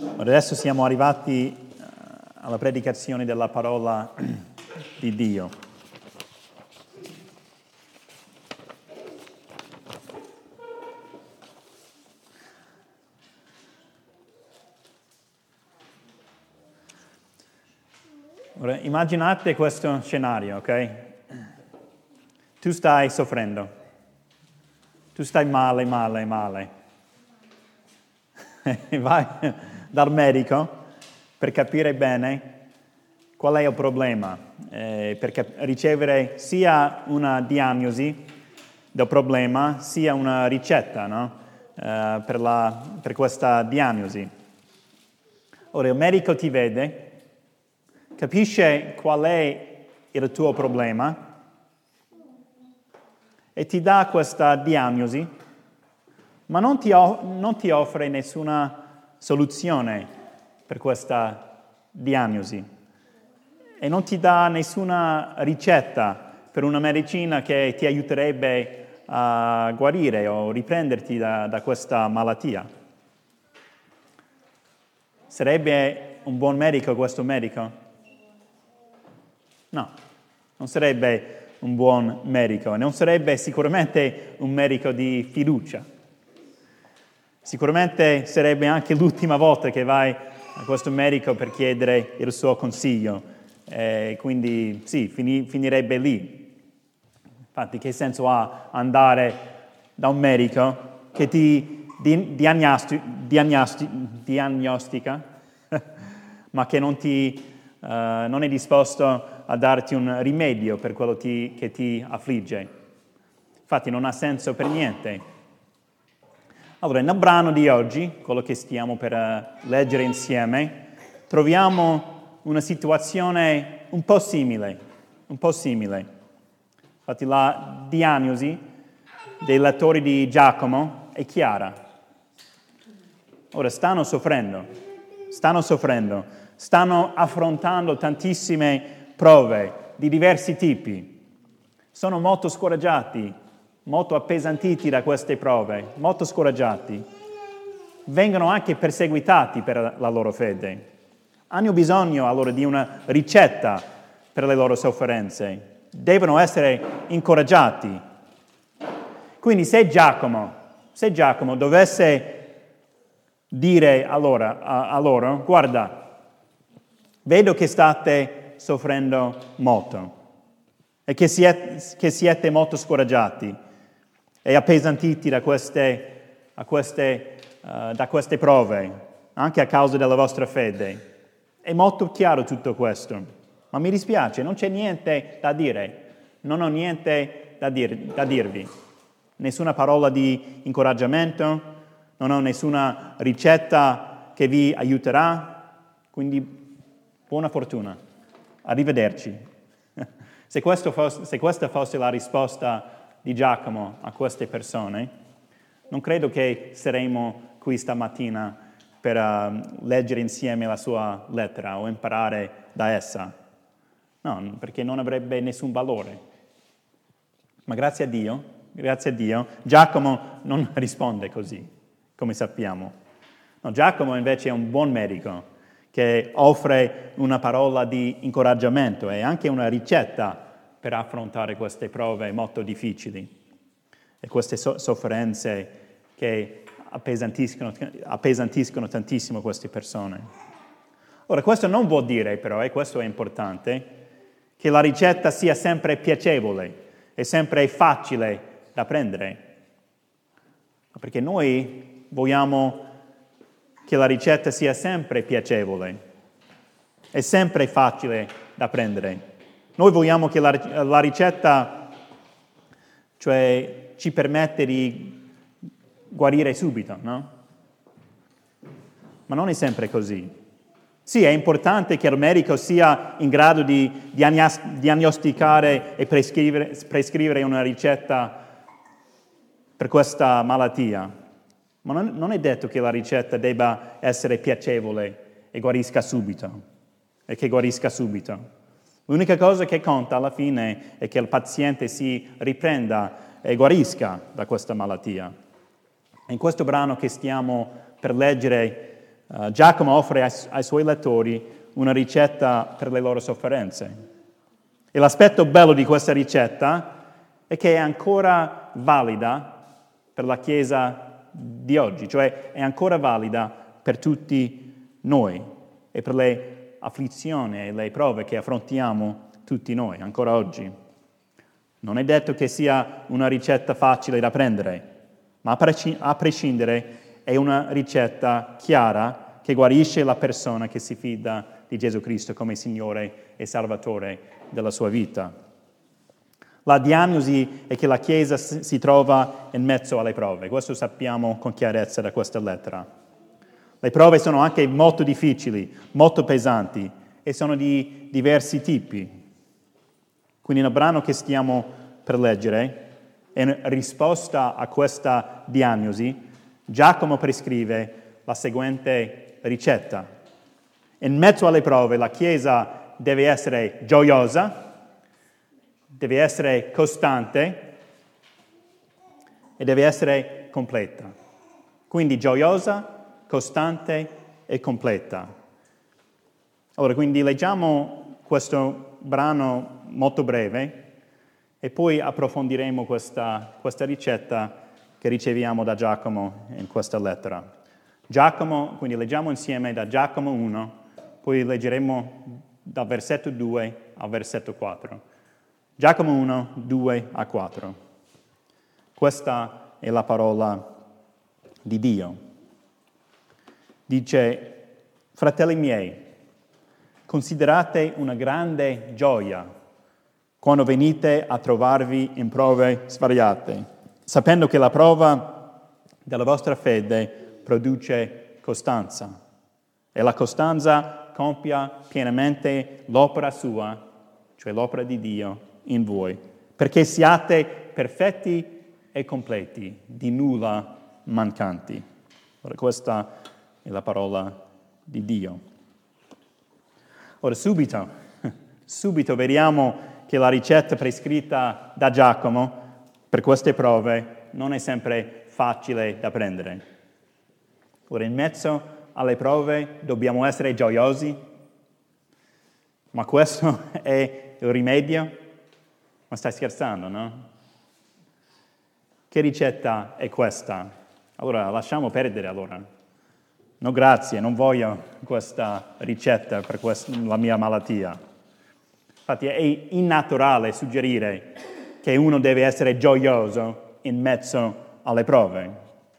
Adesso siamo arrivati eh, alla predicazione della parola di Dio. Ora, immaginate questo scenario, ok? Tu stai soffrendo, tu stai male, male, male. Vai dal medico per capire bene qual è il problema, eh, per cap- ricevere sia una diagnosi del problema sia una ricetta no? eh, per, la, per questa diagnosi. Ora il medico ti vede, capisce qual è il tuo problema e ti dà questa diagnosi, ma non ti, o- non ti offre nessuna soluzione per questa diagnosi e non ti dà nessuna ricetta per una medicina che ti aiuterebbe a guarire o riprenderti da, da questa malattia. Sarebbe un buon medico questo medico? No, non sarebbe un buon medico, non sarebbe sicuramente un medico di fiducia. Sicuramente sarebbe anche l'ultima volta che vai a questo medico per chiedere il suo consiglio, eh, quindi sì, fini, finirebbe lì. Infatti che senso ha andare da un medico che ti di, diagnosti, diagnosti, diagnostica, ma che non, ti, uh, non, è disposto a darti un rimedio per quello ti, che ti affligge? Infatti non ha senso per niente. Allora, nel brano di oggi, quello che stiamo per uh, leggere insieme, troviamo una situazione un po' simile, un po' simile. Infatti la diagnosi dei lettori di Giacomo è chiara. Ora stanno soffrendo, stanno soffrendo, stanno affrontando tantissime prove di diversi tipi. Sono molto scoraggiati, molto appesantiti da queste prove, molto scoraggiati, vengono anche perseguitati per la loro fede. Hanno bisogno allora di una ricetta per le loro sofferenze, devono essere incoraggiati. Quindi se Giacomo, se Giacomo dovesse dire allora a, a loro, guarda, vedo che state soffrendo molto e che siete, che siete molto scoraggiati, e appesantiti da queste, queste, uh, da queste prove, anche a causa della vostra fede. È molto chiaro tutto questo, ma mi dispiace, non c'è niente da dire, non ho niente da, dir, da dirvi, nessuna parola di incoraggiamento, non ho nessuna ricetta che vi aiuterà, quindi buona fortuna, arrivederci. Se, fosse, se questa fosse la risposta di Giacomo a queste persone, non credo che saremo qui stamattina per uh, leggere insieme la sua lettera o imparare da essa. No, perché non avrebbe nessun valore. Ma grazie a Dio, grazie a Dio, Giacomo non risponde così, come sappiamo. No, Giacomo invece è un buon medico che offre una parola di incoraggiamento e anche una ricetta per affrontare queste prove molto difficili e queste so- sofferenze che appesantiscono, appesantiscono tantissimo queste persone. Ora, questo non vuol dire però, e questo è importante, che la ricetta sia sempre piacevole e sempre facile da prendere, perché noi vogliamo che la ricetta sia sempre piacevole e sempre facile da prendere. Noi vogliamo che la, la ricetta, cioè, ci permette di guarire subito, no? Ma non è sempre così. Sì, è importante che il medico sia in grado di diagnosticare e prescrivere, prescrivere una ricetta per questa malattia, ma non, non è detto che la ricetta debba essere piacevole e guarisca subito, e che guarisca subito. L'unica cosa che conta alla fine è che il paziente si riprenda e guarisca da questa malattia. In questo brano che stiamo per leggere Uh, Giacomo offre ai, ai suoi lettori una ricetta per le loro sofferenze. E l'aspetto bello di questa ricetta è che è ancora valida per la Chiesa di oggi, cioè è ancora valida per tutti noi e per le afflizioni e le prove che affrontiamo tutti noi, ancora oggi. Non è detto che sia una ricetta facile da prendere, ma a prescindere è una ricetta chiara che guarisce la persona che si fida di Gesù Cristo come Signore e Salvatore della sua vita. La diagnosi è che la Chiesa si trova in mezzo alle prove, questo sappiamo con chiarezza da questa lettera. Le prove sono anche molto difficili, molto pesanti e sono di diversi tipi. Quindi nel brano che stiamo per leggere, in risposta a questa diagnosi, Giacomo prescrive la seguente ricetta. In mezzo alle prove la Chiesa deve essere gioiosa, deve essere costante e deve essere completa. Quindi gioiosa, costante e completa. Allora, quindi leggiamo questo brano molto breve e poi approfondiremo questa, questa ricetta che riceviamo da Giacomo in questa lettera. Giacomo, quindi leggiamo insieme da Giacomo 1, poi leggeremo dal versetto 2 al versetto 4. Giacomo 1, 2 a 4. Questa è la parola di Dio. Dice, fratelli miei, considerate una grande gioia quando venite a trovarvi in prove svariate, sapendo che la prova della vostra fede produce costanza e la costanza compia pienamente l'opera sua, cioè l'opera di Dio in voi, perché siate perfetti e completi, di nulla mancanti. Ora, questa è la parola di Dio. Ora, subito, subito vediamo che la ricetta prescritta da Giacomo per queste prove non è sempre facile da prendere. Ora, in mezzo alle prove dobbiamo essere gioiosi, ma questo è il rimedio? Ma stai scherzando, no? Che ricetta è questa? Allora, lasciamo perdere allora. No, grazie, non voglio questa ricetta per questa, la mia malattia. Infatti è innaturale suggerire che uno deve essere gioioso in mezzo alle prove.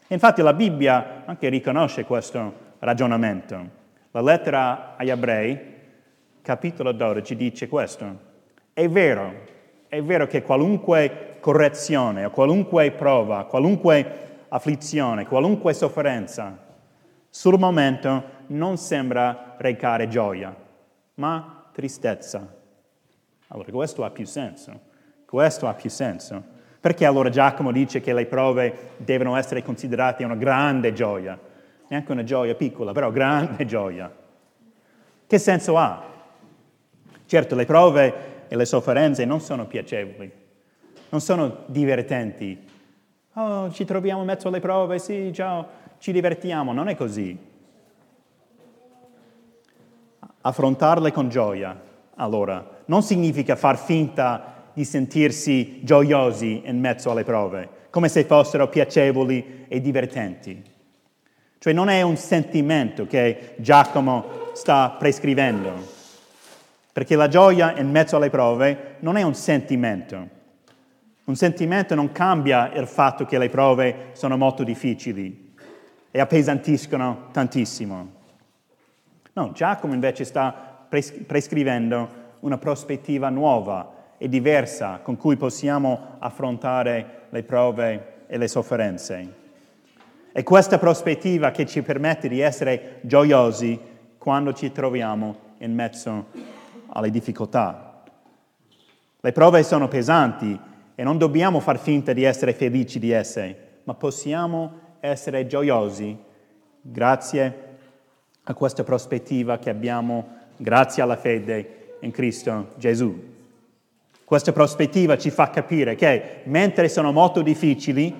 Infatti la Bibbia anche riconosce questo ragionamento. La lettera agli ebrei, capitolo 12, dice questo. È vero è vero che qualunque correzione, qualunque prova, qualunque afflizione, qualunque sofferenza, sul momento non sembra recare gioia, ma tristezza. Allora questo ha più senso, questo ha più senso. Perché allora Giacomo dice che le prove devono essere considerate una grande gioia? Neanche una gioia piccola, però grande gioia. Che senso ha? Certo, le prove e le sofferenze non sono piacevoli, non sono divertenti. Oh, ci troviamo in mezzo alle prove, sì, ciao, ci divertiamo, non è così. Affrontarle con gioia, allora, non significa far finta di sentirsi gioiosi in mezzo alle prove, come se fossero piacevoli e divertenti. Cioè non è un sentimento che Giacomo sta prescrivendo perché la gioia in mezzo alle prove non è un sentimento. Un sentimento non cambia il fatto che le prove sono molto difficili e appesantiscono tantissimo. No, Giacomo invece sta prescrivendo una prospettiva nuova e diversa con cui possiamo affrontare le prove e le sofferenze. È questa prospettiva che ci permette di essere gioiosi quando ci troviamo in mezzo alle difficoltà. Le prove sono pesanti e non dobbiamo far finta di essere felici di esse, ma possiamo essere gioiosi grazie a questa prospettiva che abbiamo grazie alla fede in Cristo Gesù. Questa prospettiva ci fa capire che mentre sono molto difficili,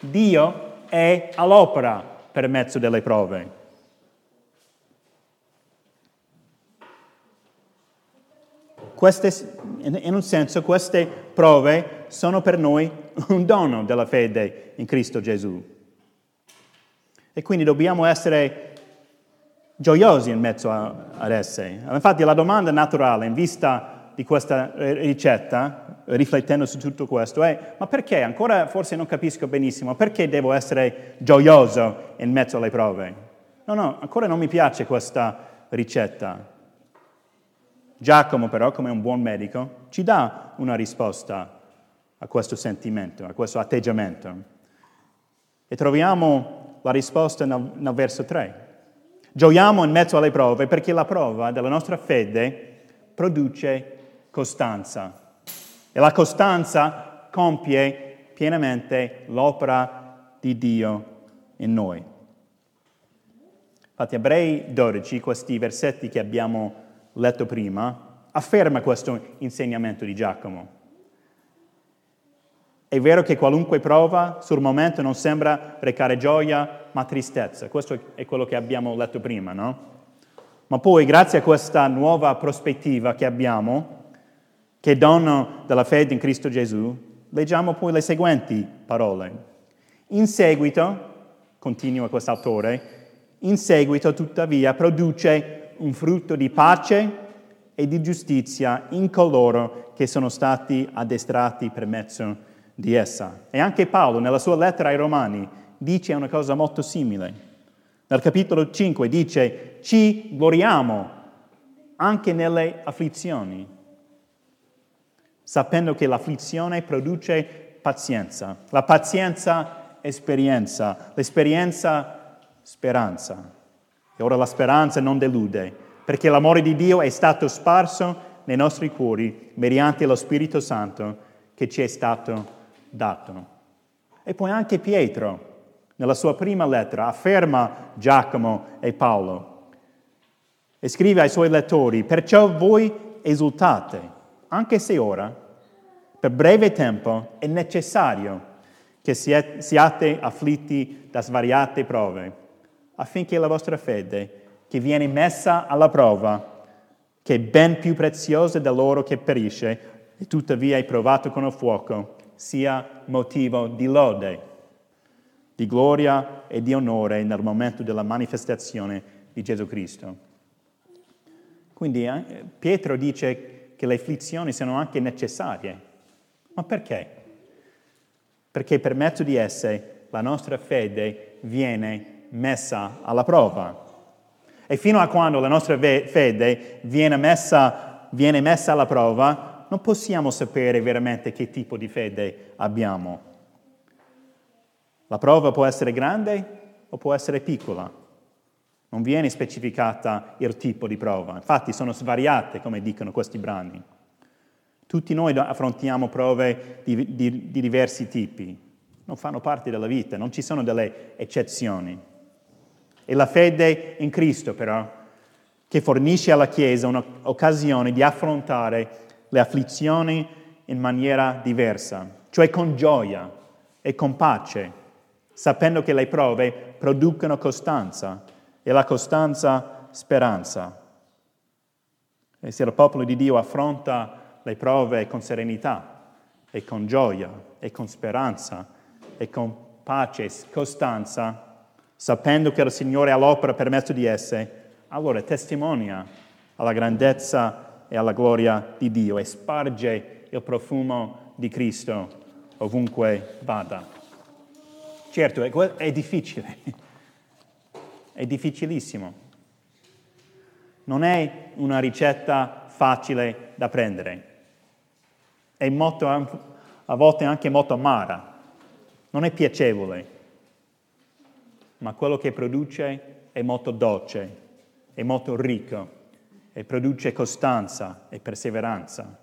Dio è all'opera per mezzo delle prove. Queste, in un senso, queste prove sono per noi un dono della fede in Cristo Gesù. E quindi dobbiamo essere gioiosi in mezzo a, ad esse. Infatti la domanda naturale in vista di questa ricetta, riflettendo su tutto questo, è ma perché? Ancora forse non capisco benissimo, perché devo essere gioioso in mezzo alle prove? No, no, ancora non mi piace questa ricetta. Giacomo però, come un buon medico, ci dà una risposta a questo sentimento, a questo atteggiamento. E troviamo la risposta nel, nel verso 3. Gioiamo in mezzo alle prove perché la prova della nostra fede produce costanza. E la costanza compie pienamente l'opera di Dio in noi. Infatti, Ebrei 12, questi versetti che abbiamo letto prima, afferma questo insegnamento di Giacomo. È vero che qualunque prova sul momento non sembra recare gioia, ma tristezza. Questo è quello che abbiamo letto prima, no? Ma poi, grazie a questa nuova prospettiva che abbiamo, che è dono della fede in Cristo Gesù, leggiamo poi le seguenti parole. In seguito, continua quest'autore, in seguito tuttavia produce un frutto di pace e di giustizia in coloro che sono stati addestrati per mezzo di essa. E anche Paolo, nella sua lettera ai Romani, dice una cosa molto simile. Nel capitolo 5 dice, ci gloriamo anche nelle afflizioni, sapendo che l'afflizione produce pazienza, la pazienza esperienza, l'esperienza speranza. E ora la speranza non delude, perché l'amore di Dio è stato sparso nei nostri cuori mediante lo Spirito Santo che ci è stato dato. E poi anche Pietro, nella sua prima lettera, afferma Giacomo e Paolo e scrive ai suoi lettori, perciò voi esultate, anche se ora, per breve tempo, è necessario che siate afflitti da svariate prove affinché la vostra fede, che viene messa alla prova, che è ben più preziosa dell'oro che perisce e tuttavia è provato con il fuoco, sia motivo di lode, di gloria e di onore nel momento della manifestazione di Gesù Cristo. Quindi eh, Pietro dice che le afflizioni sono anche necessarie. Ma perché? Perché per mezzo di esse la nostra fede viene messa alla prova. E fino a quando la nostra fede viene messa, viene messa alla prova, non possiamo sapere veramente che tipo di fede abbiamo. La prova può essere grande o può essere piccola. Non viene specificata il tipo di prova. Infatti sono svariate, come dicono questi brani. Tutti noi affrontiamo prove di, di, di diversi tipi. Non fanno parte della vita, non ci sono delle eccezioni. È la fede in Cristo però che fornisce alla Chiesa un'occasione di affrontare le afflizioni in maniera diversa, cioè con gioia e con pace, sapendo che le prove producono costanza e la costanza speranza. E se il popolo di Dio affronta le prove con serenità e con gioia e con speranza e con pace e costanza, sapendo che il Signore ha l'opera per mezzo di esse, allora testimonia alla grandezza e alla gloria di Dio e sparge il profumo di Cristo ovunque vada. Certo, è, difficile, è difficilissimo. Non è una ricetta facile da prendere, è molto, a volte anche molto amara, non è piacevole ma quello che produce è molto dolce, è molto ricco e produce costanza e perseveranza.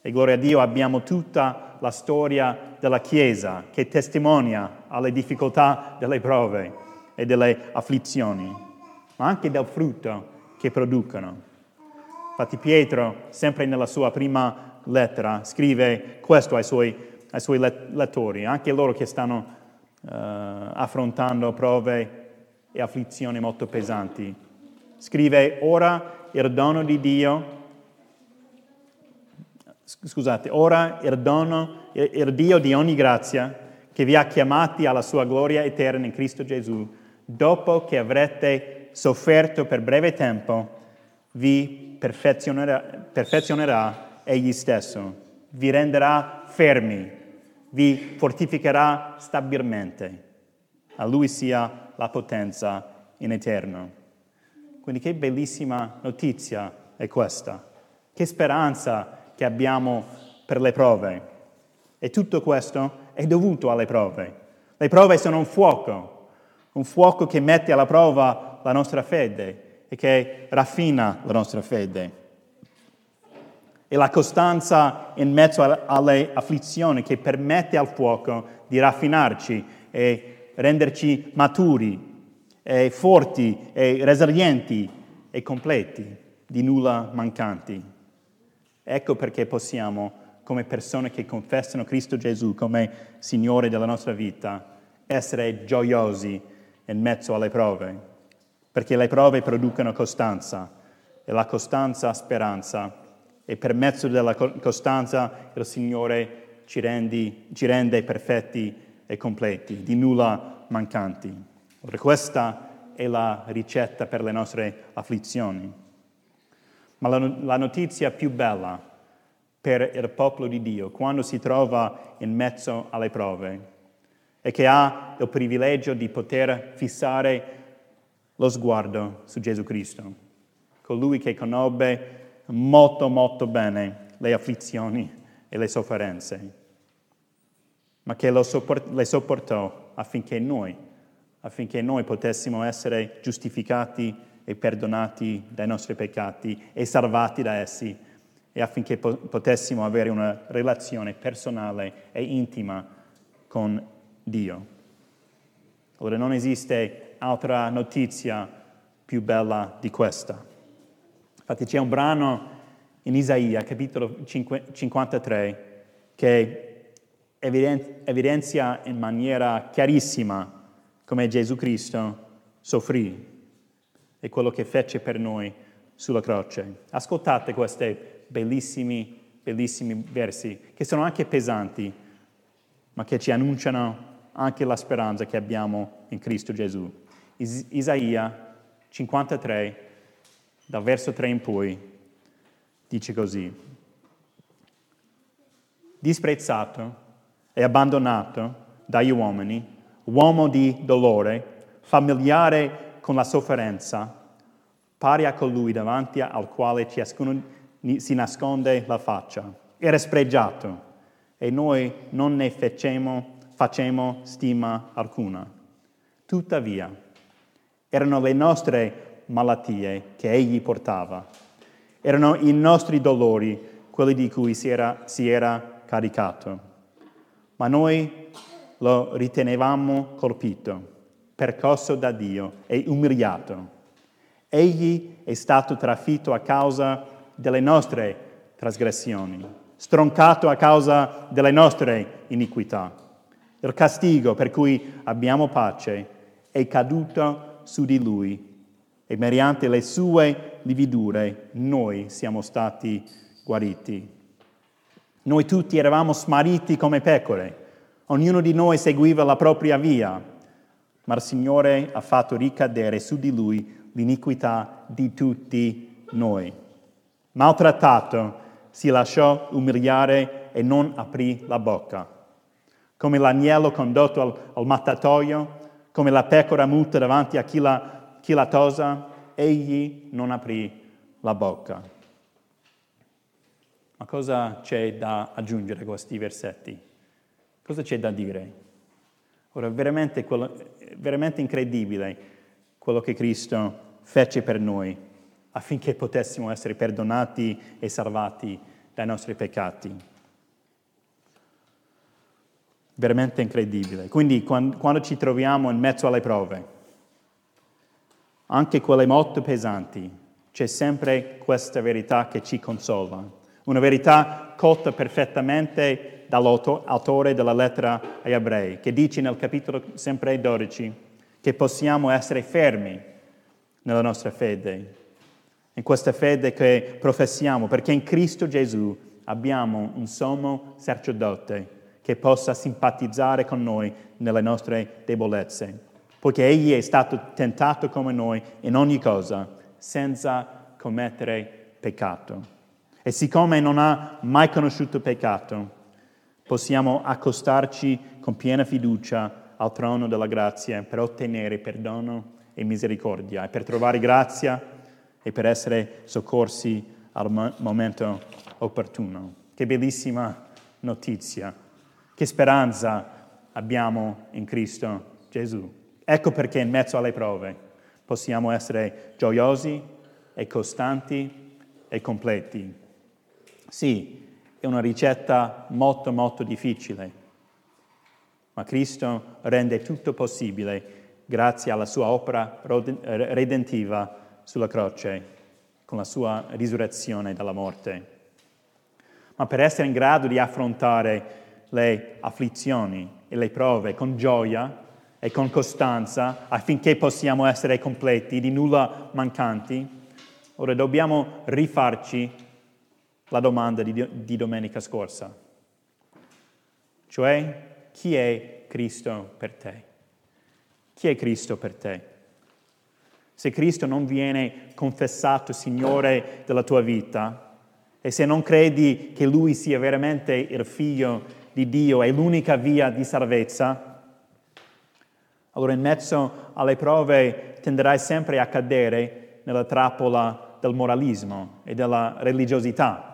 E gloria a Dio abbiamo tutta la storia della Chiesa che testimonia alle difficoltà delle prove e delle afflizioni, ma anche del frutto che producono. Infatti Pietro, sempre nella sua prima lettera, scrive questo ai suoi, ai suoi lettori, anche loro che stanno uh, affrontando prove e afflizioni molto pesanti. Scrive, ora il dono di Dio scusate, ora il dono, il Dio di ogni grazia, che vi ha chiamati alla sua gloria eterna in Cristo Gesù, dopo che avrete sofferto per breve tempo, vi perfezionerà, perfezionerà egli stesso, vi renderà fermi, vi fortificherà stabilmente. A lui sia la potenza in eterno. Quindi che bellissima notizia è questa, che speranza che abbiamo per le prove. E tutto questo è dovuto alle prove. Le prove sono un fuoco, un fuoco che mette alla prova la nostra fede e che raffina la nostra fede. E la costanza in mezzo alle afflizioni che permette al fuoco di raffinarci e renderci maturi, e forti, e resilienti e completi, di nulla mancanti. Ecco perché possiamo, come persone che confessano Cristo Gesù come Signore della nostra vita, essere gioiosi in mezzo alle prove, perché le prove producono costanza e la costanza speranza e per mezzo della costanza il Signore ci, rendi, ci rende perfetti e completi, di nulla mancanti. Ora, questa è la ricetta per le nostre afflizioni. Ma la, la notizia più bella per il popolo di Dio, quando si trova in mezzo alle prove, è che ha il privilegio di poter fissare lo sguardo su Gesù Cristo, colui che conobbe molto molto bene le afflizioni e le sofferenze, ma che sopport- le sopportò affinché noi, affinché noi potessimo essere giustificati e perdonati dai nostri peccati e salvati da essi e affinché po- potessimo avere una relazione personale e intima con Dio. Allora non esiste altra notizia più bella di questa. Infatti c'è un brano in Isaia, capitolo 53, che evidenzia in maniera chiarissima come Gesù Cristo soffrì e quello che fece per noi sulla croce. Ascoltate questi bellissimi, bellissimi versi, che sono anche pesanti, ma che ci annunciano anche la speranza che abbiamo in Cristo Gesù. Is- Isaia 53, dal verso 3 in poi, dice così. Disprezzato e abbandonato dagli uomini, uomo di dolore, familiare con la sofferenza, pari a colui davanti al quale ciascuno si nasconde la faccia. Era spregiato e noi non ne facemo, facemo stima alcuna. Tuttavia, erano le nostre malattie che egli portava, erano i nostri dolori quelli di cui si era, si era caricato. Ma noi lo ritenevamo colpito percosso da Dio e umiliato. Egli è stato trafitto a causa delle nostre trasgressioni, stroncato a causa delle nostre iniquità. Il castigo per cui abbiamo pace è caduto su di lui e mediante le sue lividure noi siamo stati guariti. Noi tutti eravamo smarriti come pecore, ognuno di noi seguiva la propria via ma il Signore ha fatto ricadere su di lui l'iniquità di tutti noi. Maltrattato, si lasciò umiliare e non aprì la bocca. Come l'agnello condotto al, al mattatoio, come la pecora muta davanti a chi la, chi la tosa, egli non aprì la bocca. Ma cosa c'è da aggiungere a questi versetti? Cosa c'è da dire? Ora, veramente, quello, veramente incredibile quello che Cristo fece per noi affinché potessimo essere perdonati e salvati dai nostri peccati. Veramente incredibile. Quindi quando, ci troviamo in mezzo alle prove, anche quelle molto pesanti, c'è sempre questa verità che ci consola. Una verità colta perfettamente dall'autore della lettera agli ebrei, che dice nel capitolo sempre 12 che possiamo essere fermi nella nostra fede, in questa fede che professiamo, perché in Cristo Gesù abbiamo un sommo sacerdote che possa simpatizzare con noi nelle nostre debolezze, poiché egli è stato tentato come noi in ogni cosa, senza commettere peccato. E siccome non ha mai conosciuto peccato, possiamo accostarci con piena fiducia al trono della grazia per ottenere perdono e misericordia e per trovare grazia e per essere soccorsi al momento opportuno. Che bellissima notizia, che speranza abbiamo in Cristo Gesù. Ecco perché in mezzo alle prove possiamo essere gioiosi e costanti e completi. Sì, è una ricetta molto molto difficile, ma Cristo rende tutto possibile grazie alla sua opera redentiva sulla croce, con la sua risurrezione dalla morte. Ma per essere in grado di affrontare le afflizioni e le prove con gioia e con costanza affinché possiamo essere completi, di nulla mancanti, ora dobbiamo rifarci la domanda di, di domenica scorsa, cioè chi è Cristo per te? Chi è Cristo per te? Se Cristo non viene confessato Signore della tua vita e se non credi che Lui sia veramente il figlio di Dio e l'unica via di salvezza, allora in mezzo alle prove tenderai sempre a cadere nella trappola del moralismo e della religiosità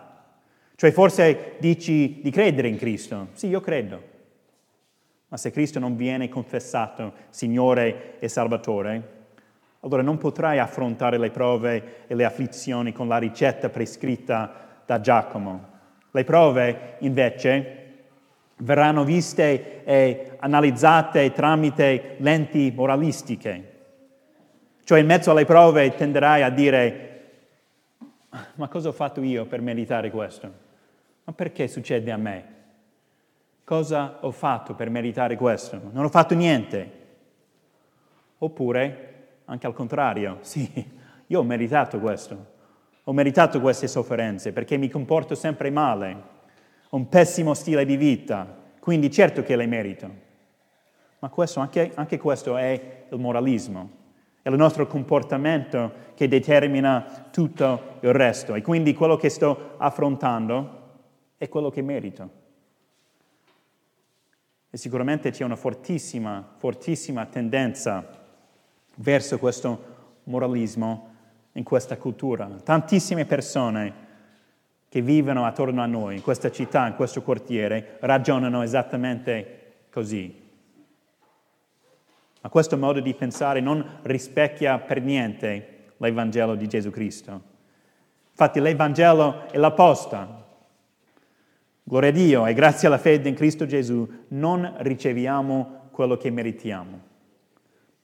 cioè forse dici di credere in Cristo. Sì, io credo. Ma se Cristo non viene confessato Signore e Salvatore, allora non potrai affrontare le prove e le afflizioni con la ricetta prescritta da Giacomo. Le prove, invece, verranno viste e analizzate tramite lenti moralistiche. Cioè in mezzo alle prove tenderai a dire, ma cosa ho fatto io per meritare questo? Ma perché succede a me? Cosa ho fatto per meritare questo? Non ho fatto niente. Oppure, anche al contrario, sì, io ho meritato questo. Ho meritato queste sofferenze perché mi comporto sempre male. Ho un pessimo stile di vita, quindi certo che le merito. Ma questo, anche, anche questo è il moralismo. È il nostro comportamento che determina tutto il resto. E quindi quello che sto affrontando è quello che merito. E sicuramente c'è una fortissima, fortissima tendenza verso questo moralismo in questa cultura. Tantissime persone che vivono attorno a noi, in questa città, in questo quartiere, ragionano esattamente così. Ma questo modo di pensare non rispecchia per niente l'Evangelo di Gesù Cristo. Infatti l'Evangelo è l'apposta, Gloria a Dio e grazie alla fede in Cristo Gesù non riceviamo quello che meritiamo,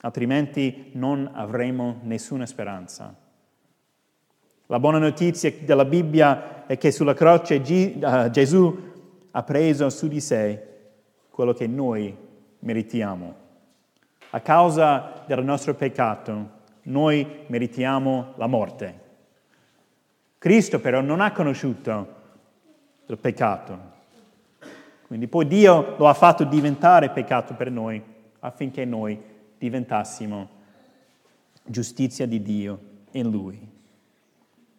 altrimenti non avremo nessuna speranza. La buona notizia della Bibbia è che sulla croce eh, Gesù ha preso su di sé quello che noi meritiamo. A causa del nostro peccato noi meritiamo la morte. Cristo però non ha conosciuto del peccato. Quindi poi Dio lo ha fatto diventare peccato per noi affinché noi diventassimo giustizia di Dio in Lui.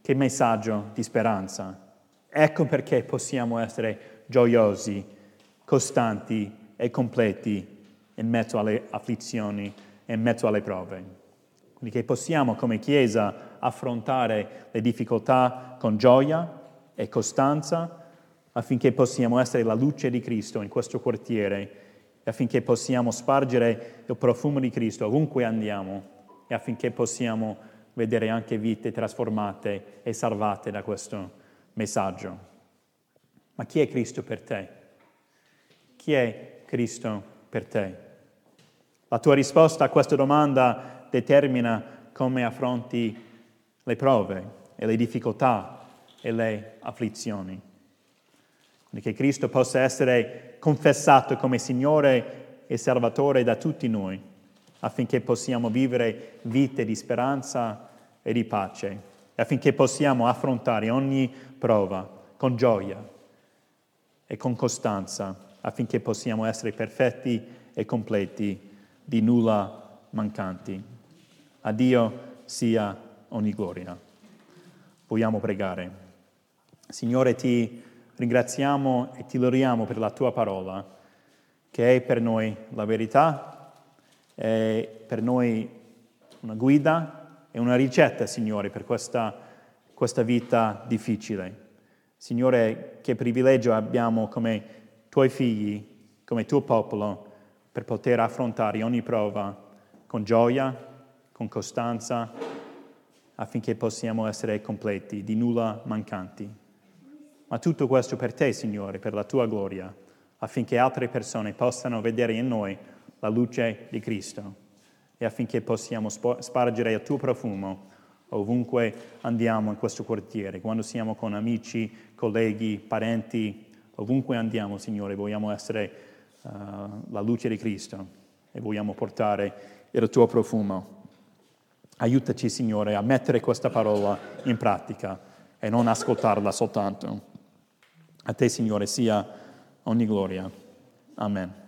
Che messaggio di speranza. Ecco perché possiamo essere gioiosi, costanti e completi in mezzo alle afflizioni e in mezzo alle prove. Quindi che possiamo come Chiesa affrontare le difficoltà con gioia e costanza affinché possiamo essere la luce di Cristo in questo quartiere affinché possiamo spargere il profumo di Cristo ovunque andiamo e affinché possiamo vedere anche vite trasformate e salvate da questo messaggio. Ma chi è Cristo per te? Chi è Cristo per te? La tua risposta a questa domanda determina come affronti le prove e le difficoltà e le afflizioni che Cristo possa essere confessato come Signore e Salvatore da tutti noi, affinché possiamo vivere vite di speranza e di pace, affinché possiamo affrontare ogni prova con gioia e con costanza affinché possiamo essere perfetti e completi, di nulla mancanti. A Dio sia ogni gloria. Vogliamo pregare. Signore, ti ringraziamo e ti loriamo per la tua parola, che è per noi la verità, è per noi una guida e una ricetta, Signore, per questa, questa vita difficile. Signore, che privilegio abbiamo come tuoi figli, come tuo popolo, per poter affrontare ogni prova con gioia, con costanza, affinché possiamo essere completi, di nulla mancanti. Ma tutto questo per te, Signore, per la tua gloria, affinché altre persone possano vedere in noi la luce di Cristo e affinché possiamo spargere il tuo profumo ovunque andiamo in questo quartiere, quando siamo con amici, colleghi, parenti, ovunque andiamo, Signore, vogliamo essere uh, la luce di Cristo e vogliamo portare il tuo profumo. Aiutaci, Signore, a mettere questa parola in pratica e non ascoltarla soltanto. A te, Signore, sia ogni gloria. Amen.